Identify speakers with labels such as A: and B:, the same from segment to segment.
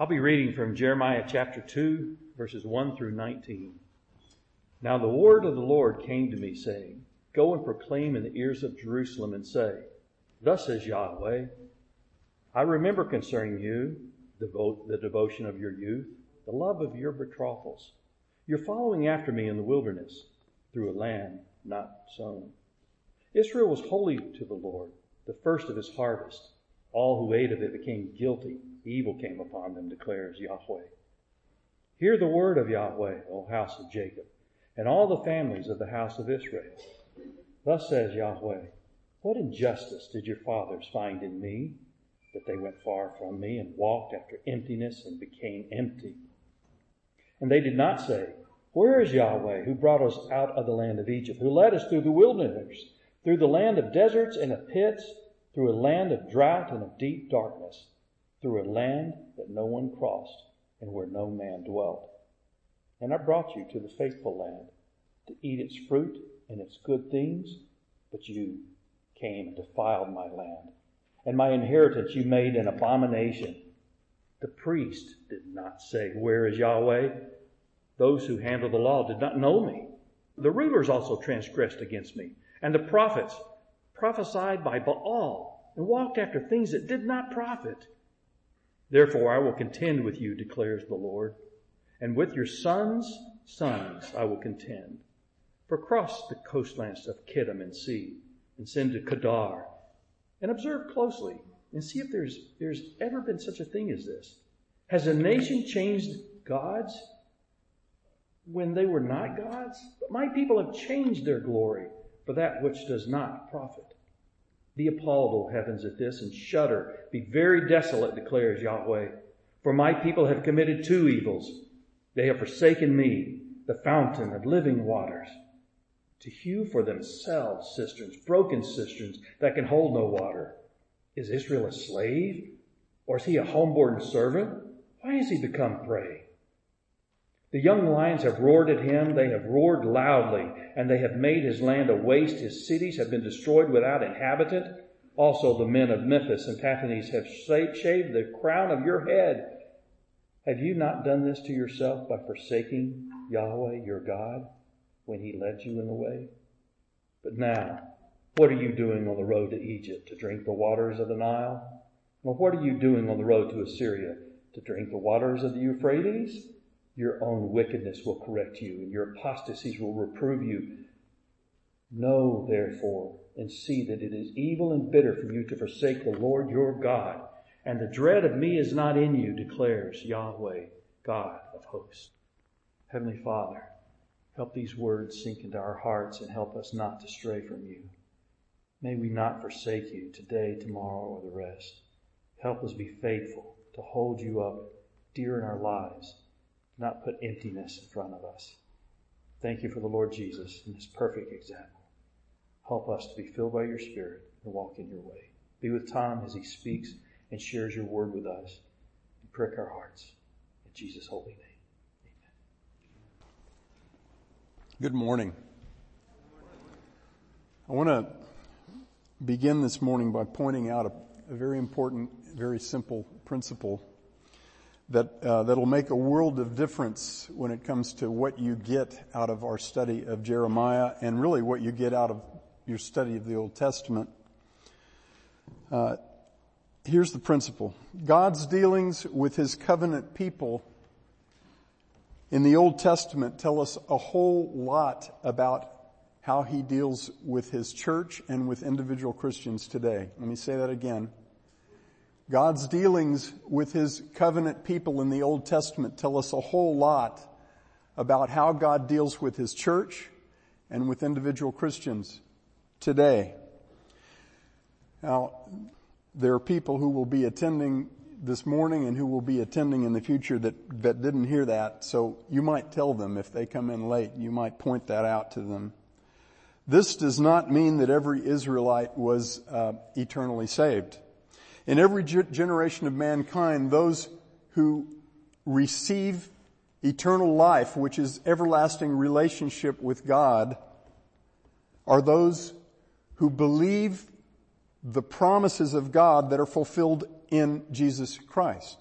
A: I'll be reading from Jeremiah chapter 2, verses 1 through 19. Now the word of the Lord came to me, saying, Go and proclaim in the ears of Jerusalem and say, Thus says Yahweh, I remember concerning you the devotion of your youth, the love of your betrothals. You're following after me in the wilderness through a land not sown. Israel was holy to the Lord, the first of his harvest. All who ate of it became guilty. Evil came upon them, declares Yahweh. Hear the word of Yahweh, O house of Jacob, and all the families of the house of Israel. Thus says Yahweh, What injustice did your fathers find in me, that they went far from me and walked after emptiness and became empty? And they did not say, Where is Yahweh, who brought us out of the land of Egypt, who led us through the wilderness, through the land of deserts and of pits, through a land of drought and of deep darkness, through a land that no one crossed and where no man dwelt. And I brought you to the faithful land to eat its fruit and its good things, but you came and defiled my land. And my inheritance you made an abomination. The priest did not say, Where is Yahweh? Those who handle the law did not know me. The rulers also transgressed against me, and the prophets prophesied by Baal and walked after things that did not profit. Therefore I will contend with you, declares the Lord, and with your sons' sons I will contend. For cross the coastlands of Kittim and see, and send to Kedar, and observe closely, and see if there's, there's ever been such a thing as this. Has a nation changed gods when they were not gods? But my people have changed their glory for that which does not profit. Be appalled, O heavens, at this, and shudder. Be very desolate, declares Yahweh. For my people have committed two evils. They have forsaken me, the fountain of living waters, to hew for themselves cisterns, broken cisterns that can hold no water. Is Israel a slave? Or is he a homeborn servant? Why has he become prey? The young lions have roared at him. They have roared loudly, and they have made his land a waste. His cities have been destroyed without inhabitant. Also, the men of Memphis and Tahpanhes have shaved the crown of your head. Have you not done this to yourself by forsaking Yahweh your God when he led you in the way? But now, what are you doing on the road to Egypt to drink the waters of the Nile? Or what are you doing on the road to Assyria to drink the waters of the Euphrates? Your own wickedness will correct you, and your apostasies will reprove you. Know, therefore, and see that it is evil and bitter for you to forsake the Lord your God, and the dread of me is not in you, declares Yahweh, God of hosts. Heavenly Father, help these words sink into our hearts and help us not to stray from you. May we not forsake you today, tomorrow, or the rest. Help us be faithful to hold you up dear in our lives not put emptiness in front of us. Thank you for the Lord Jesus and his perfect example. Help us to be filled by your Spirit and walk in your way. Be with Tom as he speaks and shares your word with us and prick our hearts. In Jesus' holy name. Amen.
B: Good morning. I want to begin this morning by pointing out a, a very important, very simple principle that uh, that'll make a world of difference when it comes to what you get out of our study of Jeremiah and really what you get out of your study of the Old Testament. Uh, here's the principle: God's dealings with His covenant people in the Old Testament tell us a whole lot about how He deals with His church and with individual Christians today. Let me say that again. God's dealings with His covenant people in the Old Testament tell us a whole lot about how God deals with His church and with individual Christians today. Now, there are people who will be attending this morning and who will be attending in the future that, that didn't hear that. So you might tell them if they come in late, you might point that out to them. This does not mean that every Israelite was uh, eternally saved. In every generation of mankind, those who receive eternal life, which is everlasting relationship with God, are those who believe the promises of God that are fulfilled in Jesus Christ.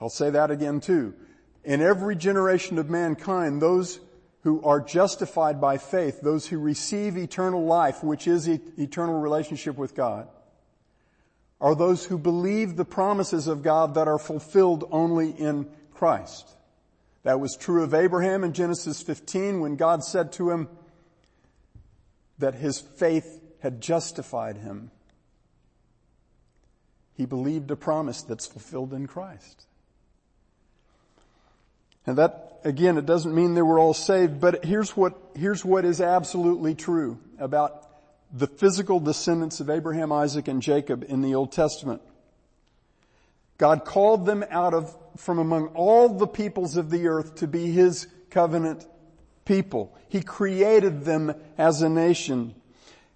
B: I'll say that again too. In every generation of mankind, those who are justified by faith, those who receive eternal life, which is eternal relationship with God, are those who believe the promises of God that are fulfilled only in Christ. That was true of Abraham in Genesis 15 when God said to him that his faith had justified him. He believed a promise that's fulfilled in Christ. And that, again, it doesn't mean they were all saved, but here's what, here's what is absolutely true about the physical descendants of Abraham, Isaac, and Jacob in the Old Testament. God called them out of, from among all the peoples of the earth to be His covenant people. He created them as a nation.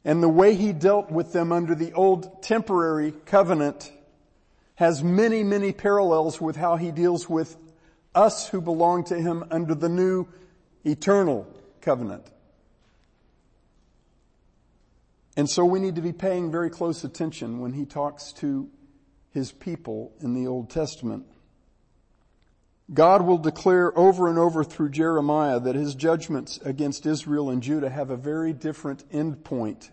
B: And the way He dealt with them under the old temporary covenant has many, many parallels with how He deals with us who belong to Him under the new eternal covenant. And so we need to be paying very close attention when he talks to his people in the Old Testament. God will declare over and over through Jeremiah that his judgments against Israel and Judah have a very different end point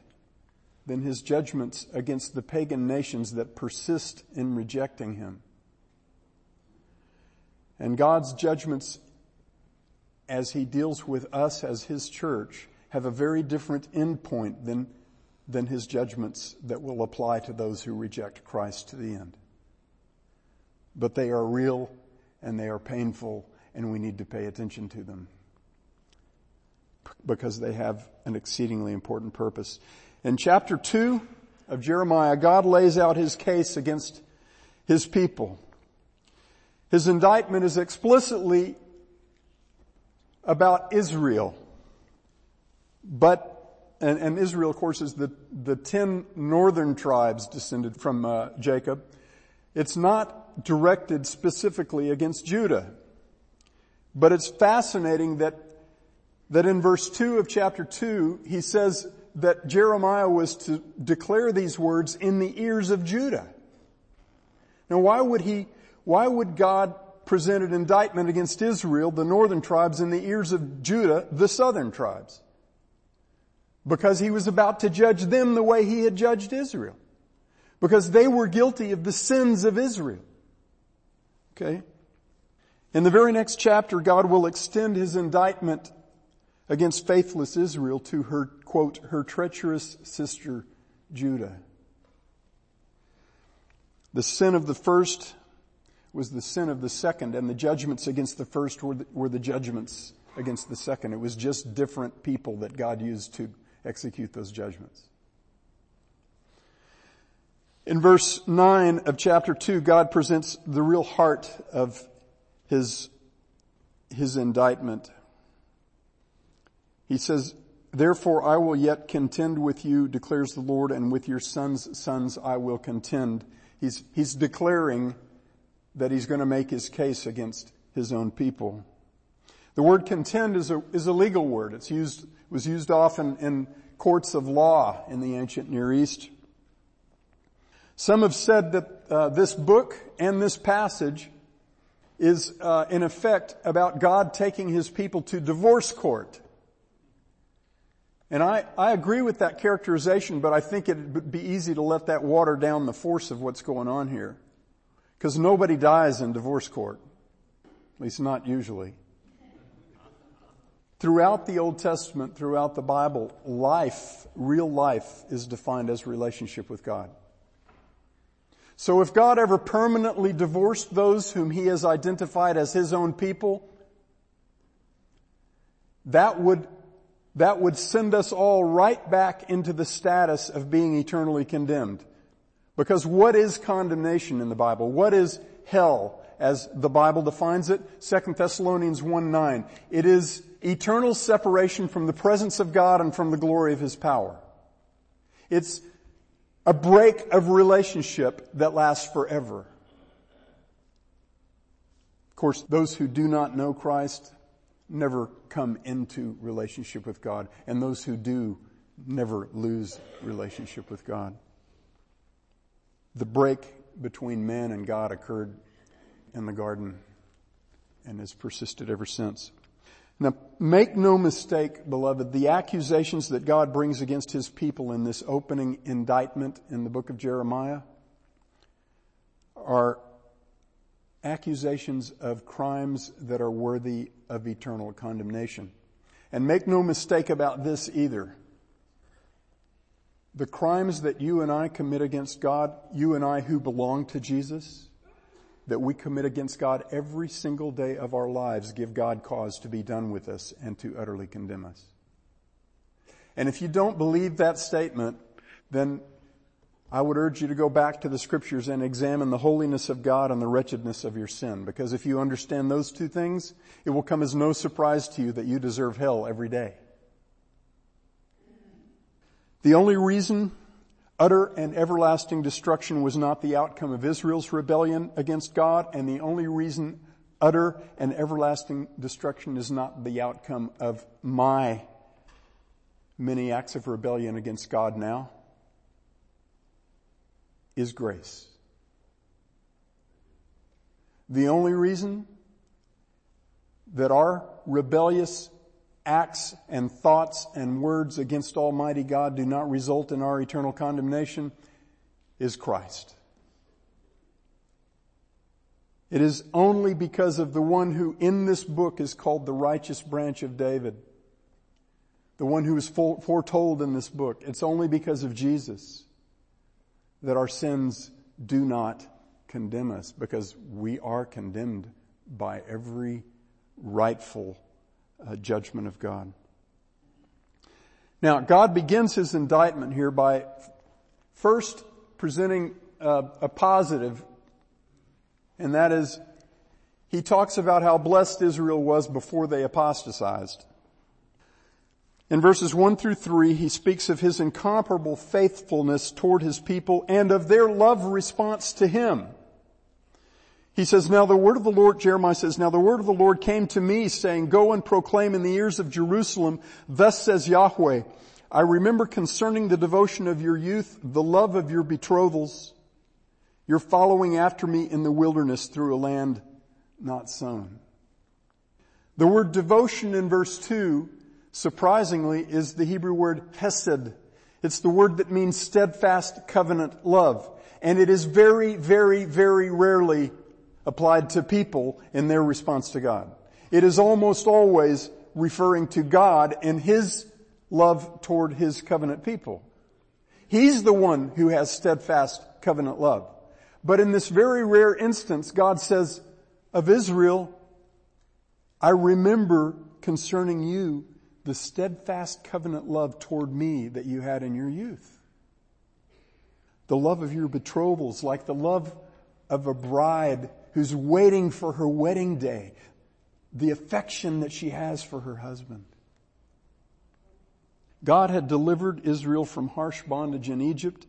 B: than his judgments against the pagan nations that persist in rejecting him. And God's judgments as he deals with us as his church have a very different end point than than his judgments that will apply to those who reject Christ to the end. But they are real and they are painful and we need to pay attention to them because they have an exceedingly important purpose. In chapter 2 of Jeremiah, God lays out his case against his people. His indictment is explicitly about Israel, but and, and, Israel, of course, is the, the ten northern tribes descended from uh, Jacob. It's not directed specifically against Judah. But it's fascinating that, that in verse 2 of chapter 2, he says that Jeremiah was to declare these words in the ears of Judah. Now why would he, why would God present an indictment against Israel, the northern tribes, in the ears of Judah, the southern tribes? Because he was about to judge them the way he had judged Israel. Because they were guilty of the sins of Israel. Okay? In the very next chapter, God will extend his indictment against faithless Israel to her, quote, her treacherous sister Judah. The sin of the first was the sin of the second, and the judgments against the first were the, were the judgments against the second. It was just different people that God used to execute those judgments. In verse 9 of chapter 2, God presents the real heart of his, his indictment. He says, Therefore I will yet contend with you, declares the Lord, and with your sons' sons I will contend. He's, he's declaring that he's going to make his case against his own people. The word contend is a, is a legal word. It's used was used often in courts of law in the ancient Near East. Some have said that uh, this book and this passage is uh, in effect about God taking his people to divorce court. And I, I agree with that characterization, but I think it would be easy to let that water down the force of what's going on here. Because nobody dies in divorce court. At least not usually. Throughout the Old Testament, throughout the Bible, life, real life, is defined as relationship with God. So if God ever permanently divorced those whom He has identified as His own people, that would, that would send us all right back into the status of being eternally condemned. Because what is condemnation in the Bible? What is hell as the Bible defines it? 2 Thessalonians 1 9. It is eternal separation from the presence of God and from the glory of His power. It's a break of relationship that lasts forever. Of course, those who do not know Christ never come into relationship with God, and those who do never lose relationship with God. The break between man and God occurred in the garden and has persisted ever since. Now, make no mistake, beloved, the accusations that God brings against his people in this opening indictment in the book of Jeremiah are accusations of crimes that are worthy of eternal condemnation. And make no mistake about this either. The crimes that you and I commit against God, you and I who belong to Jesus, that we commit against God every single day of our lives give God cause to be done with us and to utterly condemn us. And if you don't believe that statement, then I would urge you to go back to the scriptures and examine the holiness of God and the wretchedness of your sin. Because if you understand those two things, it will come as no surprise to you that you deserve hell every day. The only reason utter and everlasting destruction was not the outcome of Israel's rebellion against God, and the only reason utter and everlasting destruction is not the outcome of my many acts of rebellion against God now is grace. The only reason that our rebellious acts and thoughts and words against Almighty God do not result in our eternal condemnation is Christ. It is only because of the one who in this book is called the righteous branch of David, the one who is foretold in this book. It's only because of Jesus that our sins do not condemn us because we are condemned by every rightful uh, judgment of God. Now, God begins his indictment here by first presenting uh, a positive, and that is, he talks about how blessed Israel was before they apostatized. In verses 1 through 3, he speaks of his incomparable faithfulness toward his people and of their love response to him. He says, now the word of the Lord, Jeremiah says, now the word of the Lord came to me saying, go and proclaim in the ears of Jerusalem, thus says Yahweh, I remember concerning the devotion of your youth, the love of your betrothals, your following after me in the wilderness through a land not sown. The word devotion in verse 2, surprisingly, is the Hebrew word hesed. It's the word that means steadfast covenant love. And it is very, very, very rarely applied to people in their response to God. It is almost always referring to God and His love toward His covenant people. He's the one who has steadfast covenant love. But in this very rare instance, God says of Israel, I remember concerning you the steadfast covenant love toward me that you had in your youth. The love of your betrothals, like the love of a bride who's waiting for her wedding day, the affection that she has for her husband. God had delivered Israel from harsh bondage in Egypt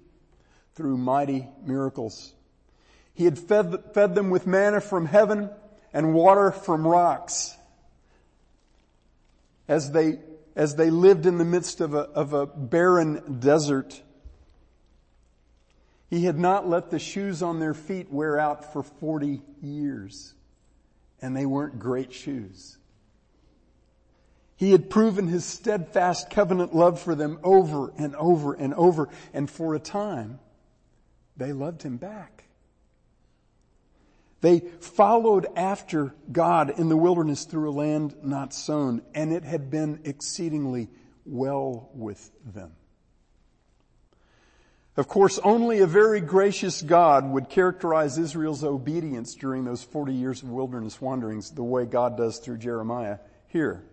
B: through mighty miracles. He had fed, fed them with manna from heaven and water from rocks as they, as they lived in the midst of a, of a barren desert. He had not let the shoes on their feet wear out for 40 years. And they weren't great shoes. He had proven his steadfast covenant love for them over and over and over. And for a time, they loved him back. They followed after God in the wilderness through a land not sown, and it had been exceedingly well with them. Of course, only a very gracious God would characterize Israel's obedience during those 40 years of wilderness wanderings the way God does through Jeremiah here.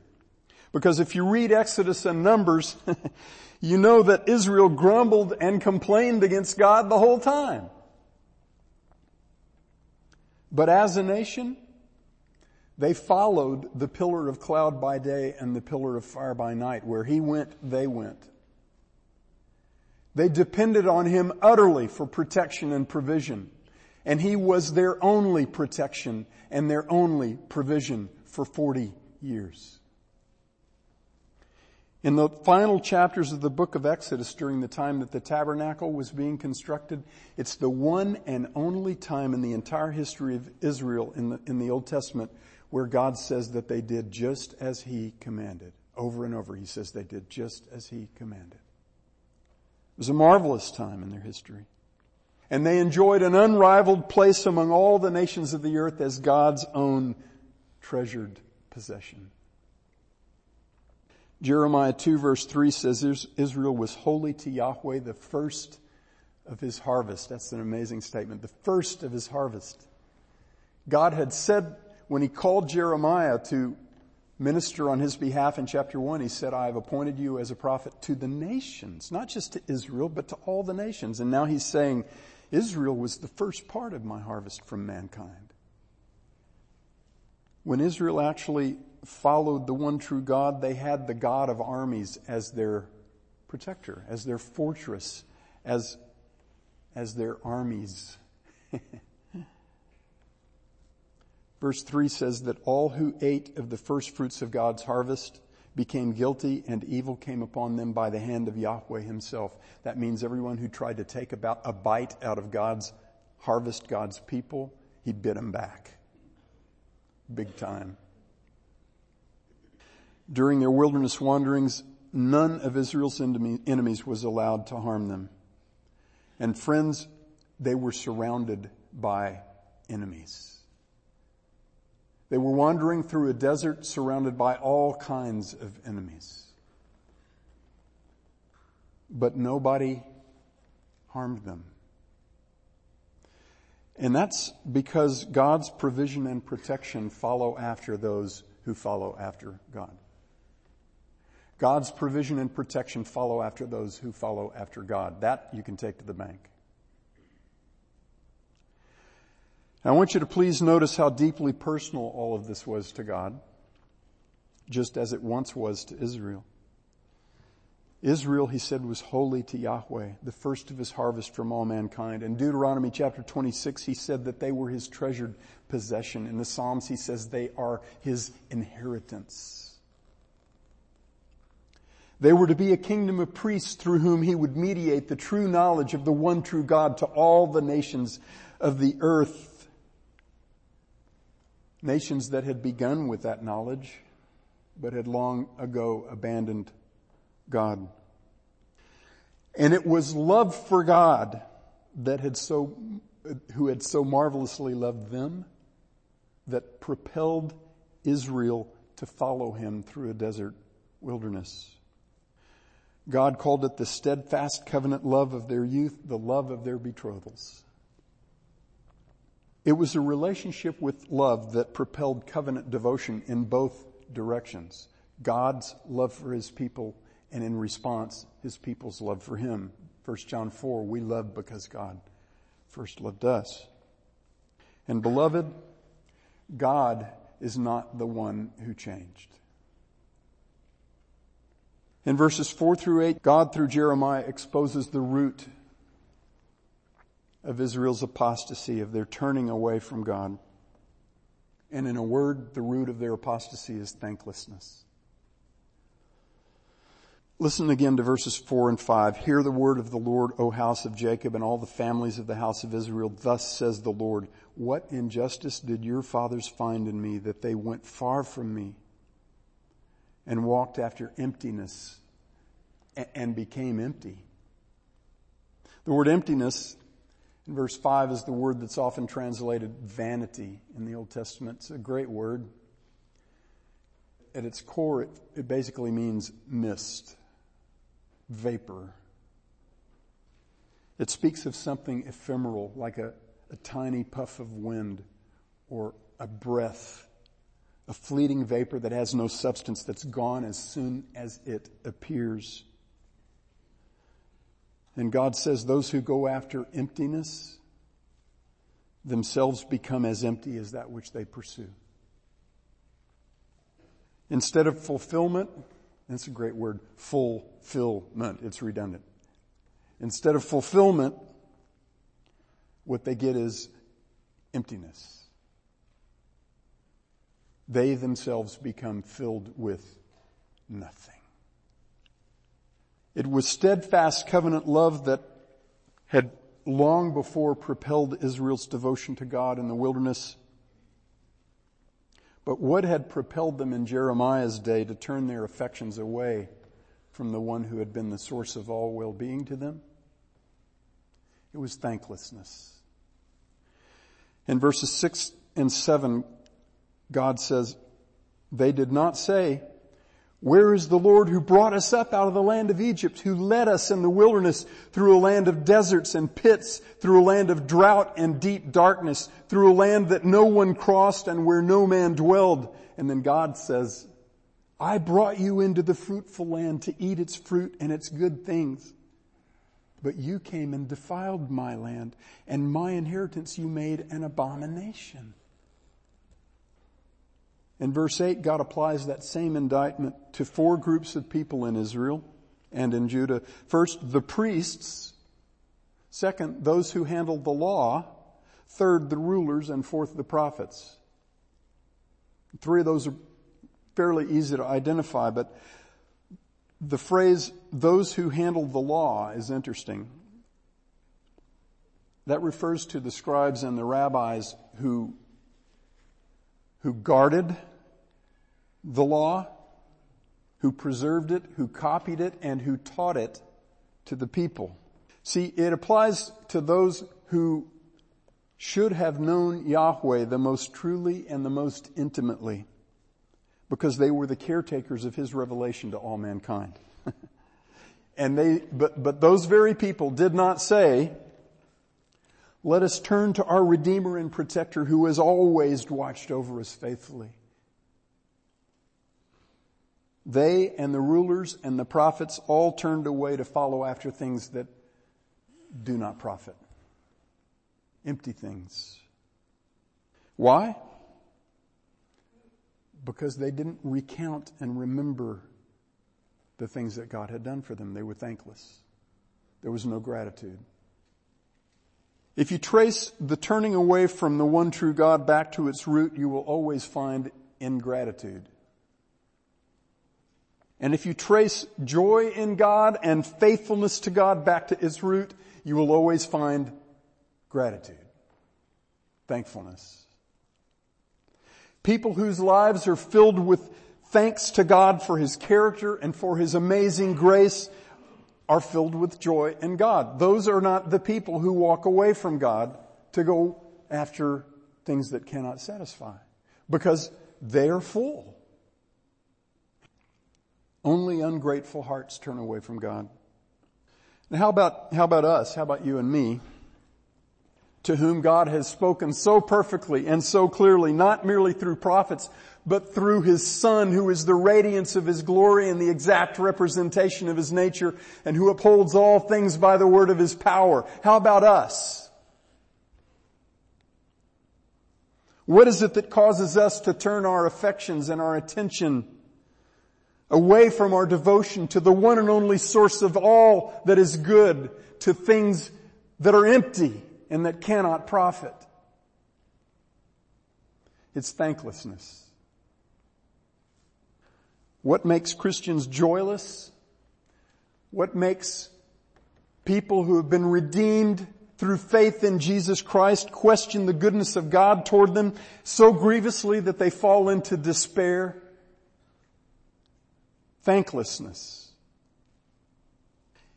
B: Because if you read Exodus and Numbers, you know that Israel grumbled and complained against God the whole time. But as a nation, they followed the pillar of cloud by day and the pillar of fire by night. Where he went, they went. They depended on Him utterly for protection and provision. And He was their only protection and their only provision for 40 years. In the final chapters of the book of Exodus during the time that the tabernacle was being constructed, it's the one and only time in the entire history of Israel in the, in the Old Testament where God says that they did just as He commanded. Over and over, He says they did just as He commanded. It was a marvelous time in their history. And they enjoyed an unrivaled place among all the nations of the earth as God's own treasured possession. Jeremiah 2 verse 3 says Israel was holy to Yahweh, the first of his harvest. That's an amazing statement. The first of his harvest. God had said when he called Jeremiah to minister on his behalf in chapter 1, he said, I have appointed you as a prophet to the nations, not just to Israel, but to all the nations. And now he's saying, Israel was the first part of my harvest from mankind. When Israel actually followed the one true God, they had the God of armies as their protector, as their fortress, as, as their armies. Verse 3 says that all who ate of the first fruits of God's harvest became guilty and evil came upon them by the hand of Yahweh himself. That means everyone who tried to take about a bite out of God's harvest, God's people, he bit them back. Big time. During their wilderness wanderings, none of Israel's enemies was allowed to harm them. And friends, they were surrounded by enemies. They were wandering through a desert surrounded by all kinds of enemies. But nobody harmed them. And that's because God's provision and protection follow after those who follow after God. God's provision and protection follow after those who follow after God. That you can take to the bank. I want you to please notice how deeply personal all of this was to God, just as it once was to Israel. Israel, he said, was holy to Yahweh, the first of his harvest from all mankind. In Deuteronomy chapter 26, he said that they were his treasured possession. In the Psalms, he says they are his inheritance. They were to be a kingdom of priests through whom he would mediate the true knowledge of the one true God to all the nations of the earth. Nations that had begun with that knowledge, but had long ago abandoned God. And it was love for God that had so, who had so marvelously loved them that propelled Israel to follow him through a desert wilderness. God called it the steadfast covenant love of their youth, the love of their betrothals. It was a relationship with love that propelled covenant devotion in both directions. God's love for his people and in response, his people's love for him. 1 John 4, we love because God first loved us. And beloved, God is not the one who changed. In verses 4 through 8, God through Jeremiah exposes the root of Israel's apostasy, of their turning away from God. And in a word, the root of their apostasy is thanklessness. Listen again to verses 4 and 5. Hear the word of the Lord, O house of Jacob, and all the families of the house of Israel. Thus says the Lord, What injustice did your fathers find in me that they went far from me? and walked after emptiness and became empty. The word emptiness verse 5 is the word that's often translated vanity in the Old Testament. It's a great word. At its core, it, it basically means mist, vapor. It speaks of something ephemeral, like a, a tiny puff of wind or a breath a fleeting vapor that has no substance that's gone as soon as it appears. And God says those who go after emptiness themselves become as empty as that which they pursue. Instead of fulfillment, that's a great word, fulfillment. It's redundant. Instead of fulfillment, what they get is emptiness they themselves become filled with nothing. It was steadfast covenant love that had long before propelled Israel's devotion to God in the wilderness. But what had propelled them in Jeremiah's day to turn their affections away from the one who had been the source of all well-being to them? It was thanklessness. In verses six and seven, God says, they did not say, where is the Lord who brought us up out of the land of Egypt, who led us in the wilderness through a land of deserts and pits, through a land of drought and deep darkness, through a land that no one crossed and where no man dwelled? And then God says, I brought you into the fruitful land to eat its fruit and its good things. But you came and defiled my land and my inheritance you made an abomination. In verse 8, God applies that same indictment to four groups of people in Israel and in Judah. First, the priests. Second, those who handled the law. Third, the rulers. And fourth, the prophets. Three of those are fairly easy to identify, but the phrase, those who handled the law is interesting. That refers to the scribes and the rabbis who who guarded the law, who preserved it, who copied it, and who taught it to the people. See, it applies to those who should have known Yahweh the most truly and the most intimately because they were the caretakers of his revelation to all mankind. and they, but, but those very people did not say, let us turn to our Redeemer and Protector who has always watched over us faithfully. They and the rulers and the prophets all turned away to follow after things that do not profit. Empty things. Why? Because they didn't recount and remember the things that God had done for them. They were thankless. There was no gratitude. If you trace the turning away from the one true God back to its root, you will always find ingratitude. And if you trace joy in God and faithfulness to God back to its root, you will always find gratitude, thankfulness. People whose lives are filled with thanks to God for His character and for His amazing grace are filled with joy in God. Those are not the people who walk away from God to go after things that cannot satisfy because they are full. Only ungrateful hearts turn away from God. Now how about, how about us? How about you and me? To whom God has spoken so perfectly and so clearly, not merely through prophets, but through His Son who is the radiance of His glory and the exact representation of His nature and who upholds all things by the word of His power. How about us? What is it that causes us to turn our affections and our attention away from our devotion to the one and only source of all that is good, to things that are empty and that cannot profit? It's thanklessness. What makes Christians joyless? What makes people who have been redeemed through faith in Jesus Christ question the goodness of God toward them so grievously that they fall into despair? Thanklessness.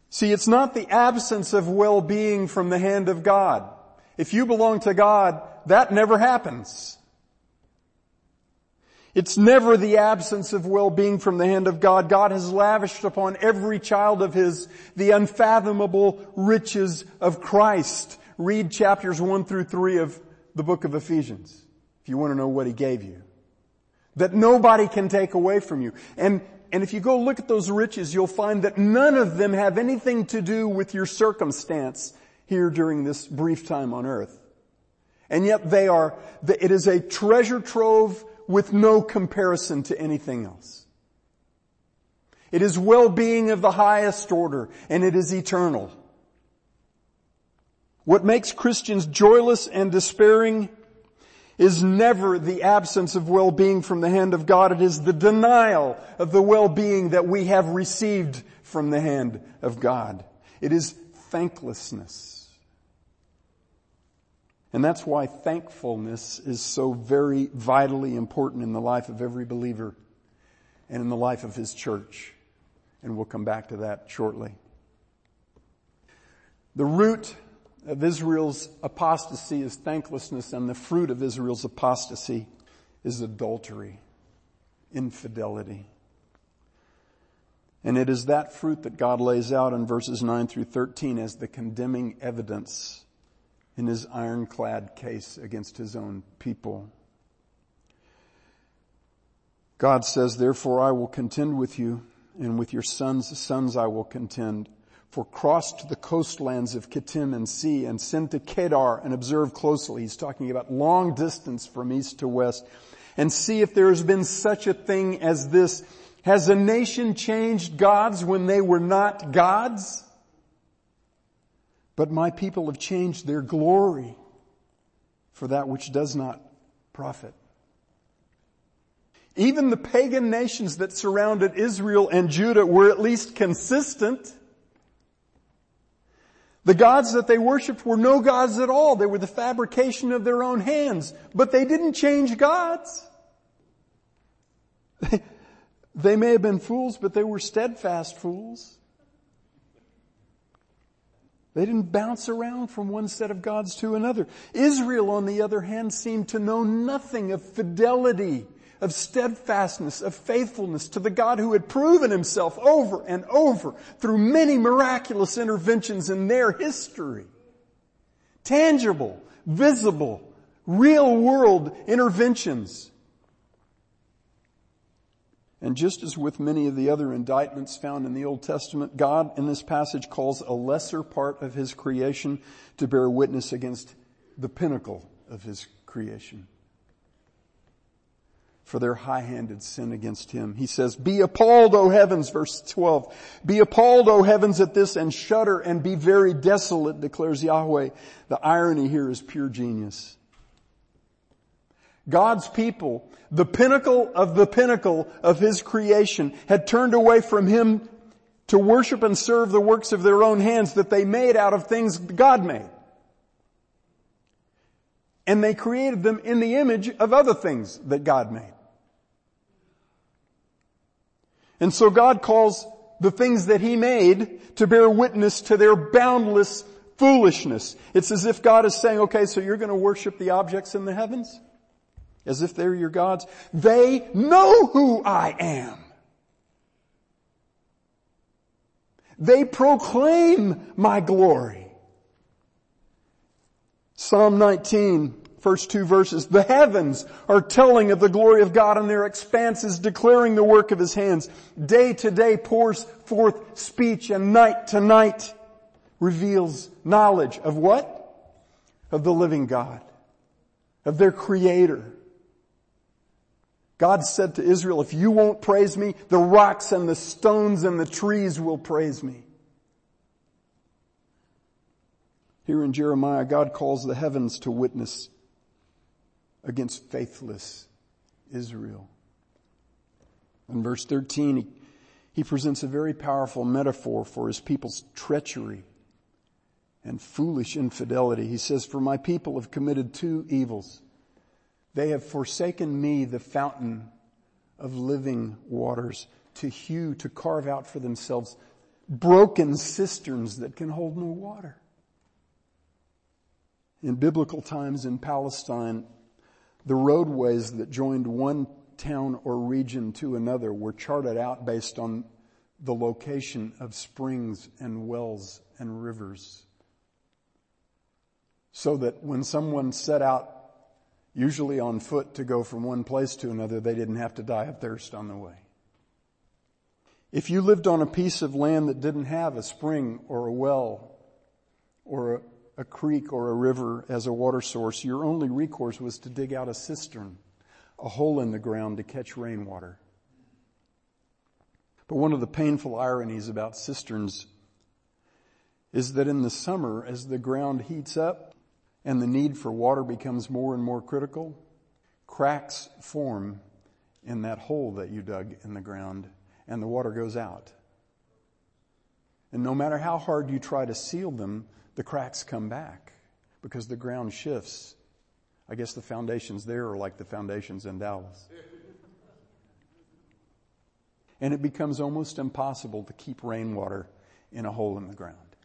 B: See, it's not the absence of well-being from the hand of God. If you belong to God, that never happens. It's never the absence of well-being from the hand of God. God has lavished upon every child of His the unfathomable riches of Christ. Read chapters 1 through 3 of the book of Ephesians if you want to know what He gave you. That nobody can take away from you. And, and if you go look at those riches, you'll find that none of them have anything to do with your circumstance here during this brief time on earth. And yet they are, it is a treasure trove with no comparison to anything else. It is well-being of the highest order and it is eternal. What makes Christians joyless and despairing is never the absence of well-being from the hand of God. It is the denial of the well-being that we have received from the hand of God. It is thanklessness. And that's why thankfulness is so very vitally important in the life of every believer and in the life of his church. And we'll come back to that shortly. The root of Israel's apostasy is thanklessness and the fruit of Israel's apostasy is adultery, infidelity. And it is that fruit that God lays out in verses 9 through 13 as the condemning evidence in his ironclad case against his own people. God says, therefore I will contend with you and with your sons' sons I will contend. For cross to the coastlands of Kittim and see and send to Kedar and observe closely. He's talking about long distance from east to west and see if there has been such a thing as this. Has a nation changed gods when they were not gods? But my people have changed their glory for that which does not profit. Even the pagan nations that surrounded Israel and Judah were at least consistent. The gods that they worshiped were no gods at all. They were the fabrication of their own hands. But they didn't change gods. They, they may have been fools, but they were steadfast fools. They didn't bounce around from one set of gods to another. Israel, on the other hand, seemed to know nothing of fidelity, of steadfastness, of faithfulness to the God who had proven himself over and over through many miraculous interventions in their history. Tangible, visible, real world interventions. And just as with many of the other indictments found in the Old Testament, God in this passage calls a lesser part of His creation to bear witness against the pinnacle of His creation for their high-handed sin against Him. He says, be appalled, O heavens, verse 12. Be appalled, O heavens, at this and shudder and be very desolate, declares Yahweh. The irony here is pure genius. God's people, the pinnacle of the pinnacle of His creation, had turned away from Him to worship and serve the works of their own hands that they made out of things God made. And they created them in the image of other things that God made. And so God calls the things that He made to bear witness to their boundless foolishness. It's as if God is saying, okay, so you're going to worship the objects in the heavens? As if they're your gods. They know who I am. They proclaim my glory. Psalm 19, first two verses. The heavens are telling of the glory of God and their expanses declaring the work of his hands. Day to day pours forth speech and night to night reveals knowledge of what? Of the living God. Of their creator. God said to Israel, if you won't praise me, the rocks and the stones and the trees will praise me. Here in Jeremiah, God calls the heavens to witness against faithless Israel. In verse 13, he, he presents a very powerful metaphor for his people's treachery and foolish infidelity. He says, for my people have committed two evils. They have forsaken me, the fountain of living waters, to hew, to carve out for themselves broken cisterns that can hold no water. In biblical times in Palestine, the roadways that joined one town or region to another were charted out based on the location of springs and wells and rivers. So that when someone set out usually on foot to go from one place to another, they didn't have to die of thirst on the way. If you lived on a piece of land that didn't have a spring or a well or a, a creek or a river as a water source, your only recourse was to dig out a cistern, a hole in the ground to catch rainwater. But one of the painful ironies about cisterns is that in the summer, as the ground heats up, and the need for water becomes more and more critical, cracks form in that hole that you dug in the ground and the water goes out. And no matter how hard you try to seal them, the cracks come back because the ground shifts. I guess the foundations there are like the foundations in Dallas. And it becomes almost impossible to keep rainwater in a hole in the ground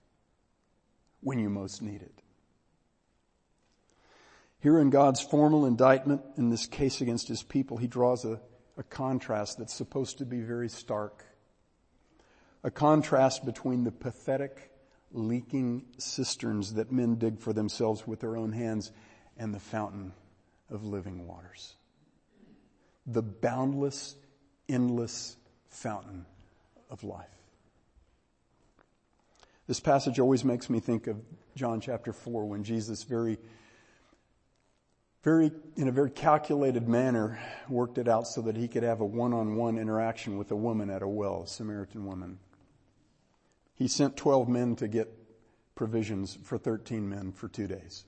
B: when you most need it. Here in God's formal indictment in this case against his people, he draws a, a contrast that's supposed to be very stark. A contrast between the pathetic, leaking cisterns that men dig for themselves with their own hands and the fountain of living waters. The boundless, endless fountain of life. This passage always makes me think of John chapter 4 when Jesus very very, in a very calculated manner, worked it out so that he could have a one-on-one interaction with a woman at a well, a Samaritan woman. He sent 12 men to get provisions for 13 men for two days.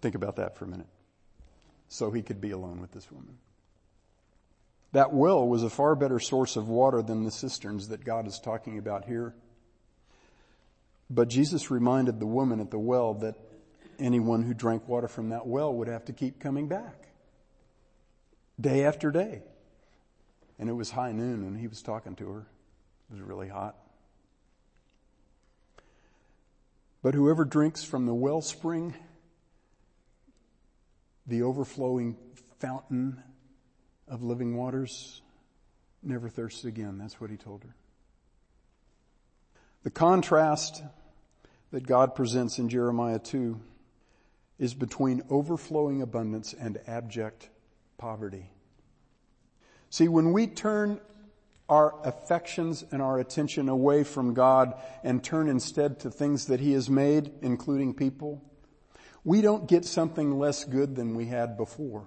B: Think about that for a minute. So he could be alone with this woman. That well was a far better source of water than the cisterns that God is talking about here. But Jesus reminded the woman at the well that anyone who drank water from that well would have to keep coming back day after day. And it was high noon and he was talking to her. It was really hot. But whoever drinks from the wellspring, the overflowing fountain of living waters, never thirsts again. That's what he told her. The contrast that God presents in Jeremiah 2 is between overflowing abundance and abject poverty. See, when we turn our affections and our attention away from God and turn instead to things that He has made, including people, we don't get something less good than we had before.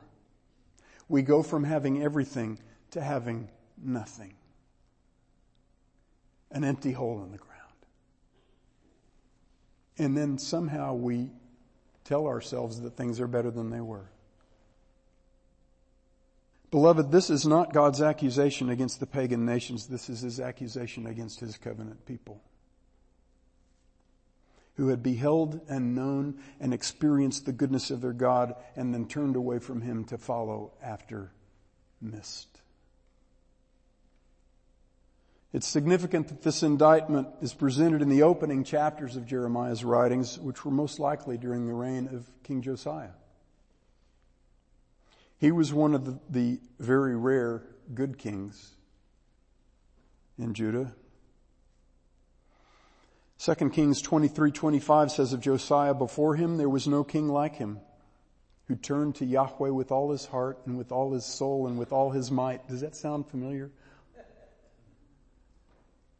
B: We go from having everything to having nothing. An empty hole in the ground. And then somehow we tell ourselves that things are better than they were. Beloved, this is not God's accusation against the pagan nations. This is his accusation against his covenant people who had beheld and known and experienced the goodness of their God and then turned away from him to follow after mist. It's significant that this indictment is presented in the opening chapters of Jeremiah's writings, which were most likely during the reign of King Josiah. He was one of the, the very rare good kings in Judah. 2 Kings 23:25 says of Josiah, before him there was no king like him, who turned to Yahweh with all his heart and with all his soul and with all his might. Does that sound familiar?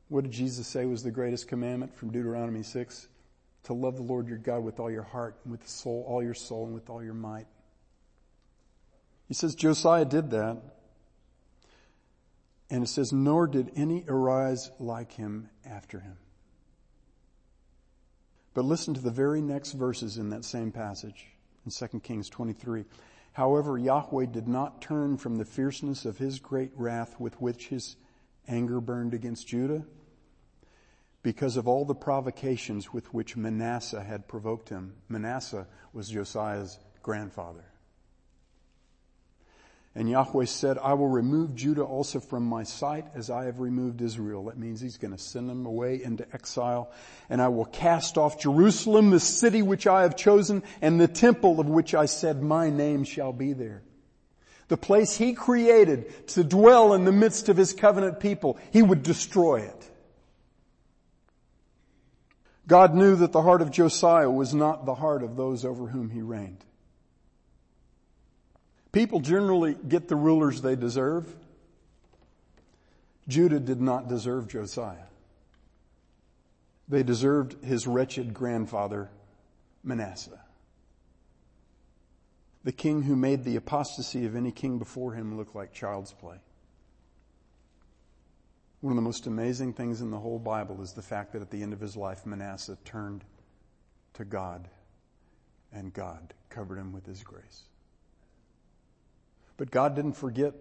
B: What did Jesus say was the greatest commandment from Deuteronomy 6? To love the Lord your God with all your heart and with soul, all your soul and with all your might. He says Josiah did that. And it says, nor did any arise like him after him. But listen to the very next verses in that same passage in 2 Kings 23. However, Yahweh did not turn from the fierceness of his great wrath with which his anger burned against Judah because of all the provocations with which Manasseh had provoked him. Manasseh was Josiah's grandfather. And Yahweh said, I will remove Judah also from my sight as I have removed Israel. That means he's going to send them away into exile. And I will cast off Jerusalem, the city which I have chosen, and the temple of which I said my name shall be there. The place he created to dwell in the midst of his covenant people, he would destroy it. God knew that the heart of Josiah was not the heart of those over whom he reigned. People generally get the rulers they deserve. Judah did not deserve Josiah. They deserved his wretched grandfather, Manasseh. The king who made the apostasy of any king before him look like child's play. One of the most amazing things in the whole Bible is the fact that at the end of his life, Manasseh turned to God and God covered him with his grace. But God didn't forget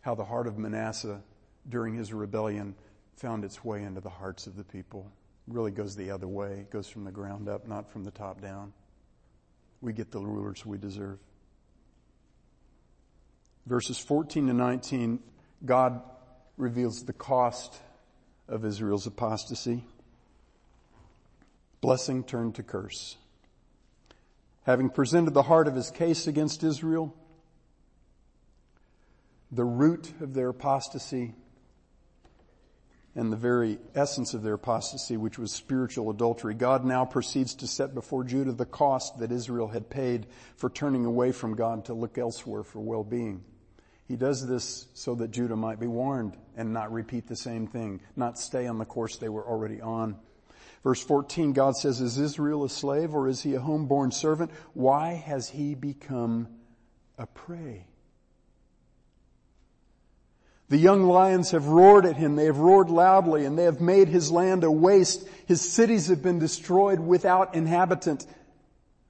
B: how the heart of Manasseh during his rebellion found its way into the hearts of the people. It really goes the other way. It goes from the ground up, not from the top down. We get the rulers we deserve. Verses 14 to 19, God reveals the cost of Israel's apostasy. Blessing turned to curse. Having presented the heart of his case against Israel, the root of their apostasy and the very essence of their apostasy, which was spiritual adultery, God now proceeds to set before Judah the cost that Israel had paid for turning away from God to look elsewhere for well-being. He does this so that Judah might be warned and not repeat the same thing, not stay on the course they were already on. Verse 14, God says, is Israel a slave or is he a homeborn servant? Why has he become a prey? The young lions have roared at him. They have roared loudly and they have made his land a waste. His cities have been destroyed without inhabitant.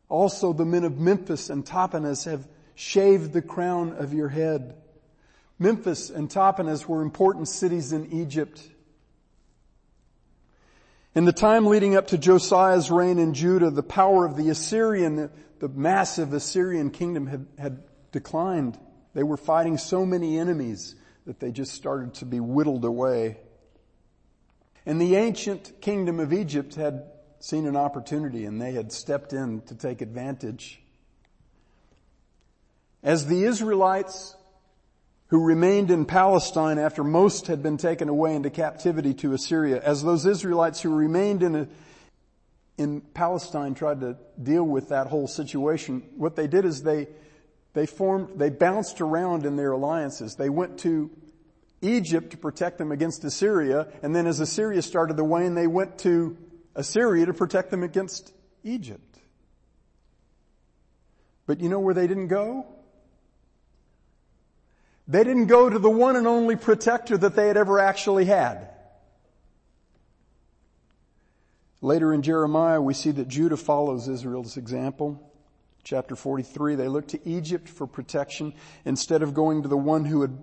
B: Also the men of Memphis and Tahpanhes have shaved the crown of your head. Memphis and Tahpanhes were important cities in Egypt. In the time leading up to Josiah's reign in Judah, the power of the Assyrian, the, the massive Assyrian kingdom had, had declined. They were fighting so many enemies that they just started to be whittled away. And the ancient kingdom of Egypt had seen an opportunity and they had stepped in to take advantage. As the Israelites who remained in Palestine after most had been taken away into captivity to Assyria, as those Israelites who remained in a, in Palestine tried to deal with that whole situation, what they did is they they formed, they bounced around in their alliances. They went to Egypt to protect them against Assyria, and then as Assyria started to wane, they went to Assyria to protect them against Egypt. But you know where they didn't go? They didn't go to the one and only protector that they had ever actually had. Later in Jeremiah, we see that Judah follows Israel's example. Chapter 43, they looked to Egypt for protection instead of going to the one who had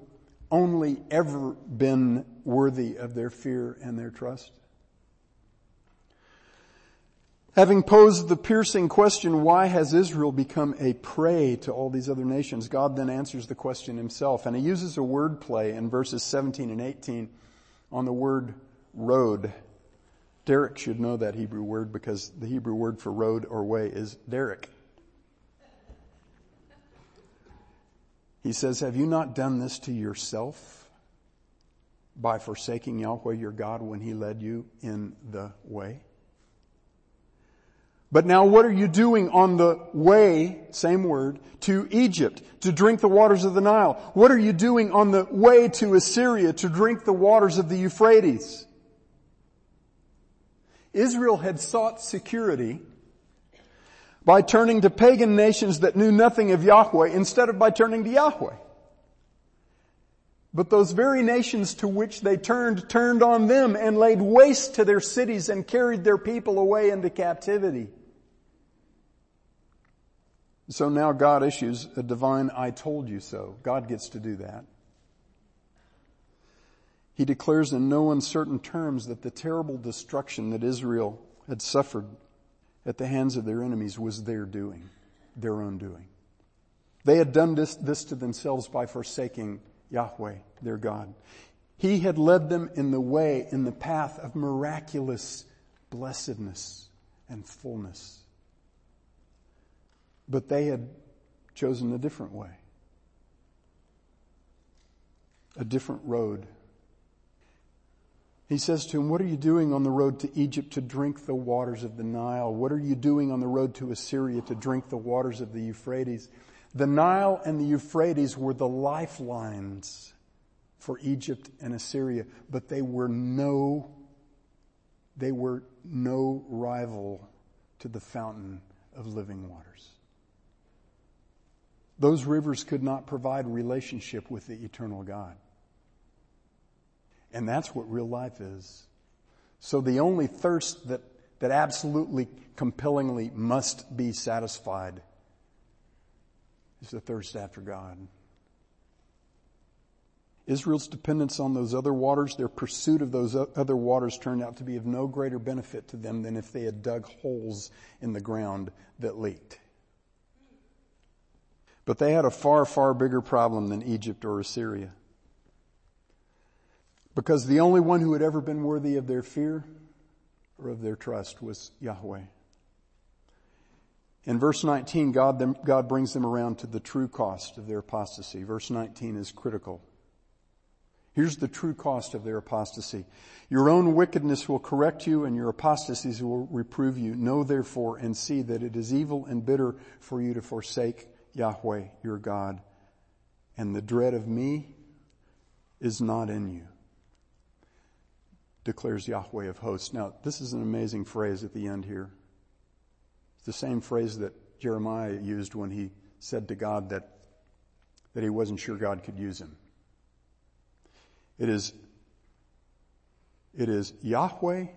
B: only ever been worthy of their fear and their trust. Having posed the piercing question, why has Israel become a prey to all these other nations? God then answers the question himself, and he uses a word play in verses 17 and 18 on the word road. Derek should know that Hebrew word because the Hebrew word for road or way is derek. He says, have you not done this to yourself by forsaking Yahweh your God when he led you in the way? But now what are you doing on the way, same word, to Egypt, to drink the waters of the Nile? What are you doing on the way to Assyria, to drink the waters of the Euphrates? Israel had sought security by turning to pagan nations that knew nothing of Yahweh instead of by turning to Yahweh. But those very nations to which they turned, turned on them and laid waste to their cities and carried their people away into captivity. So now God issues a divine I told you so. God gets to do that. He declares in no uncertain terms that the terrible destruction that Israel had suffered at the hands of their enemies was their doing, their own doing. They had done this, this to themselves by forsaking Yahweh, their God. He had led them in the way, in the path of miraculous blessedness and fullness. But they had chosen a different way. A different road he says to him, what are you doing on the road to Egypt to drink the waters of the Nile? What are you doing on the road to Assyria to drink the waters of the Euphrates? The Nile and the Euphrates were the lifelines for Egypt and Assyria, but they were no, they were no rival to the fountain of living waters. Those rivers could not provide relationship with the eternal God. And that's what real life is. So the only thirst that, that absolutely compellingly must be satisfied is the thirst after God. Israel's dependence on those other waters, their pursuit of those other waters turned out to be of no greater benefit to them than if they had dug holes in the ground that leaked. But they had a far, far bigger problem than Egypt or Assyria. Because the only one who had ever been worthy of their fear or of their trust was Yahweh. In verse 19, God, them, God brings them around to the true cost of their apostasy. Verse 19 is critical. Here's the true cost of their apostasy. Your own wickedness will correct you and your apostasies will reprove you. Know therefore and see that it is evil and bitter for you to forsake Yahweh your God. And the dread of me is not in you, declares Yahweh of hosts. Now, this is an amazing phrase at the end here. It's the same phrase that Jeremiah used when he said to God that, that he wasn't sure God could use him. It is, it is Yahweh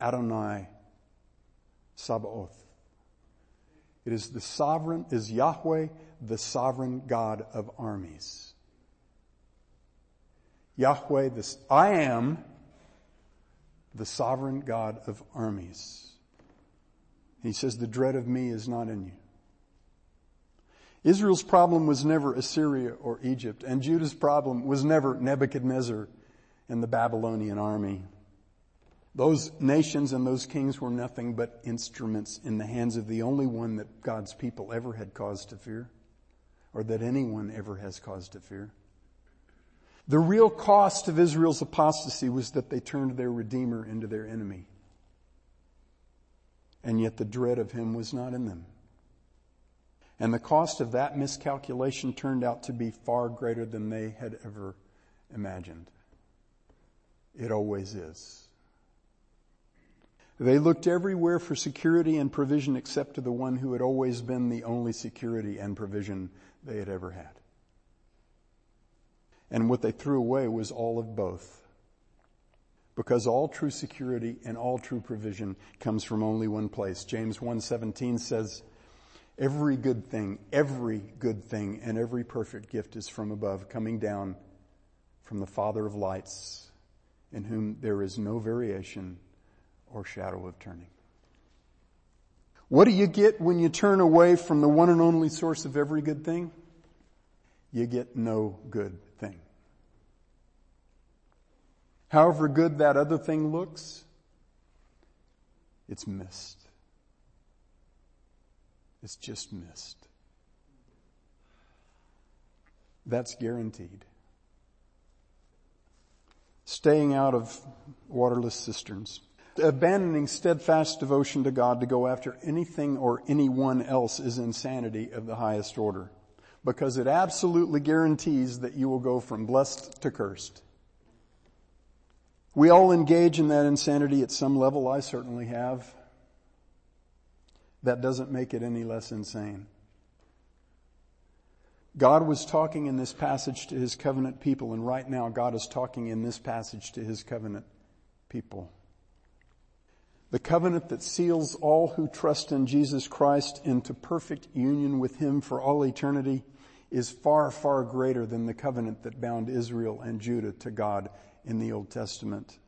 B: Adonai Sabaoth. It is the sovereign, is Yahweh the sovereign God of armies. Yahweh, this, I am the sovereign God of armies. He says, the dread of me is not in you. Israel's problem was never Assyria or Egypt, and Judah's problem was never Nebuchadnezzar and the Babylonian army. Those nations and those kings were nothing but instruments in the hands of the only one that God's people ever had cause to fear, or that anyone ever has cause to fear. The real cost of Israel's apostasy was that they turned their Redeemer into their enemy. And yet the dread of him was not in them. And the cost of that miscalculation turned out to be far greater than they had ever imagined. It always is. They looked everywhere for security and provision except to the one who had always been the only security and provision they had ever had. And what they threw away was all of both. Because all true security and all true provision comes from only one place. James 1:17 says, Every good thing, every good thing, and every perfect gift is from above, coming down from the Father of lights, in whom there is no variation or shadow of turning. What do you get when you turn away from the one and only source of every good thing? You get no good thing. However good that other thing looks, it's mist. It's just mist. That's guaranteed. Staying out of waterless cisterns. Abandoning steadfast devotion to God to go after anything or anyone else is insanity of the highest order. Because it absolutely guarantees that you will go from blessed to cursed. We all engage in that insanity at some level. I certainly have that doesn't make it any less insane. God was talking in this passage to his covenant people, and right now God is talking in this passage to his covenant people. The covenant that seals all who trust in Jesus Christ into perfect union with him for all eternity is far, far greater than the covenant that bound Israel and Judah to God in the Old Testament.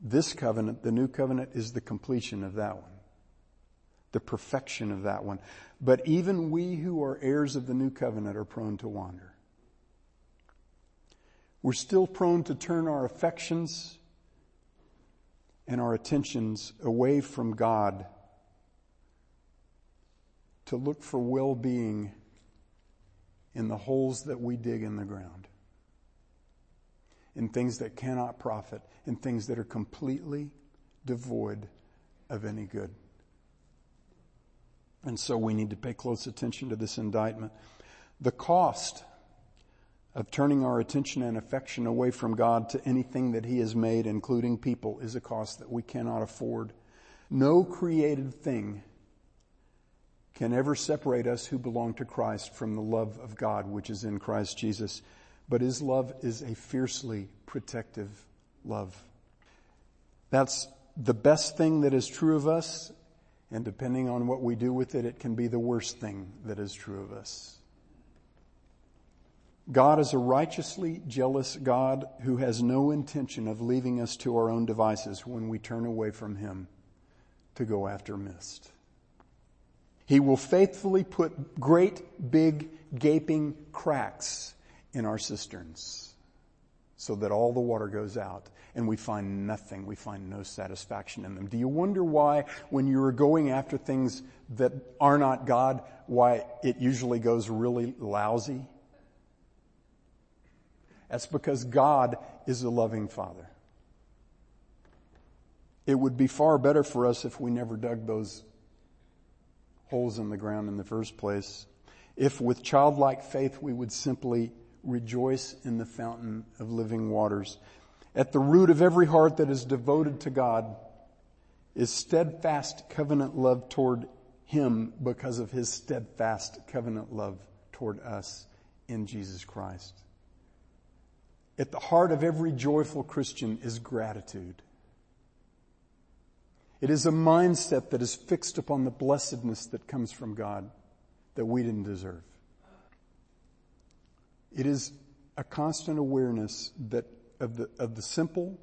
B: This covenant, the new covenant, is the completion of that one the perfection of that one. But even we who are heirs of the new covenant are prone to wander. We're still prone to turn our affections and our attentions away from God to look for well-being in the holes that we dig in the ground, in things that cannot profit, in things that are completely devoid of any good. And so we need to pay close attention to this indictment. The cost of turning our attention and affection away from God to anything that He has made, including people, is a cost that we cannot afford. No created thing can ever separate us who belong to Christ from the love of God which is in Christ Jesus. But His love is a fiercely protective love. That's the best thing that is true of us and depending on what we do with it, it can be the worst thing that is true of us. God is a righteously jealous God who has no intention of leaving us to our own devices when we turn away from Him to go after mist. He will faithfully put great, big, gaping cracks in our cisterns so that all the water goes out and we find nothing. We find no satisfaction in them. Do you wonder why when you are going after things that are not God, why it usually goes really lousy? That's because God is a loving Father. It would be far better for us if we never dug those holes in the ground in the first place. If with childlike faith we would simply rejoice in the fountain of living waters. At the root of every heart that is devoted to God is steadfast covenant love toward Him because of His steadfast covenant love toward us in Jesus Christ. At the heart of every joyful Christian is gratitude. It is a mindset that is fixed upon the blessedness that comes from God that we didn't deserve. It is a constant awareness that of the, of the simple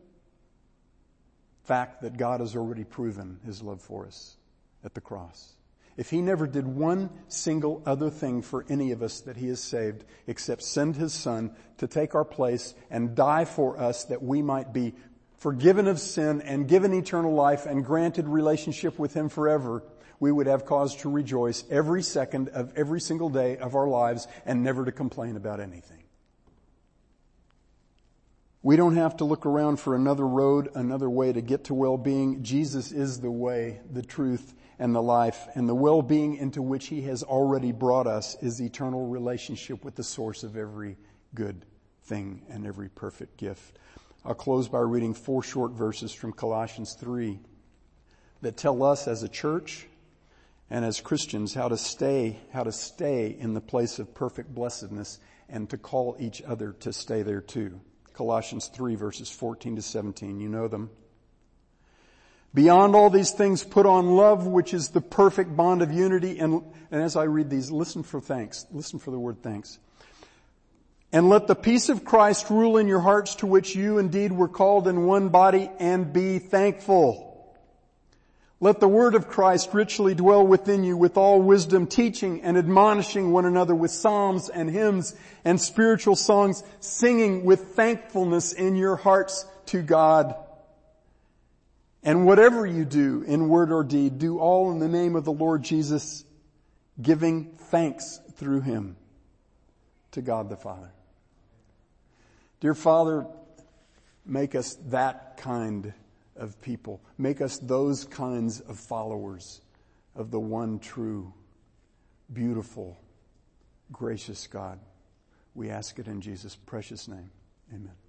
B: fact that God has already proven his love for us at the cross. If he never did one single other thing for any of us that he has saved except send his son to take our place and die for us that we might be forgiven of sin and given eternal life and granted relationship with him forever, we would have cause to rejoice every second of every single day of our lives and never to complain about anything. We don't have to look around for another road, another way to get to well-being. Jesus is the way, the truth, and the life and the well-being into which he has already brought us is eternal relationship with the source of every good thing and every perfect gift. I'll close by reading four short verses from Colossians 3 that tell us as a church and as Christians how to stay, how to stay in the place of perfect blessedness and to call each other to stay there too. Colossians 3 verses 14 to 17. You know them. Beyond all these things, put on love, which is the perfect bond of unity. And, and as I read these, listen for thanks. Listen for the word thanks. And let the peace of Christ rule in your hearts to which you indeed were called in one body and be thankful. Let the word of Christ richly dwell within you with all wisdom, teaching and admonishing one another with psalms and hymns and spiritual songs, singing with thankfulness in your hearts to God. And whatever you do in word or deed, do all in the name of the Lord Jesus, giving thanks through him to God the Father. Dear Father, make us that kind of people. Make us those kinds of followers of the one true, beautiful, gracious God. We ask it in Jesus' precious name. Amen.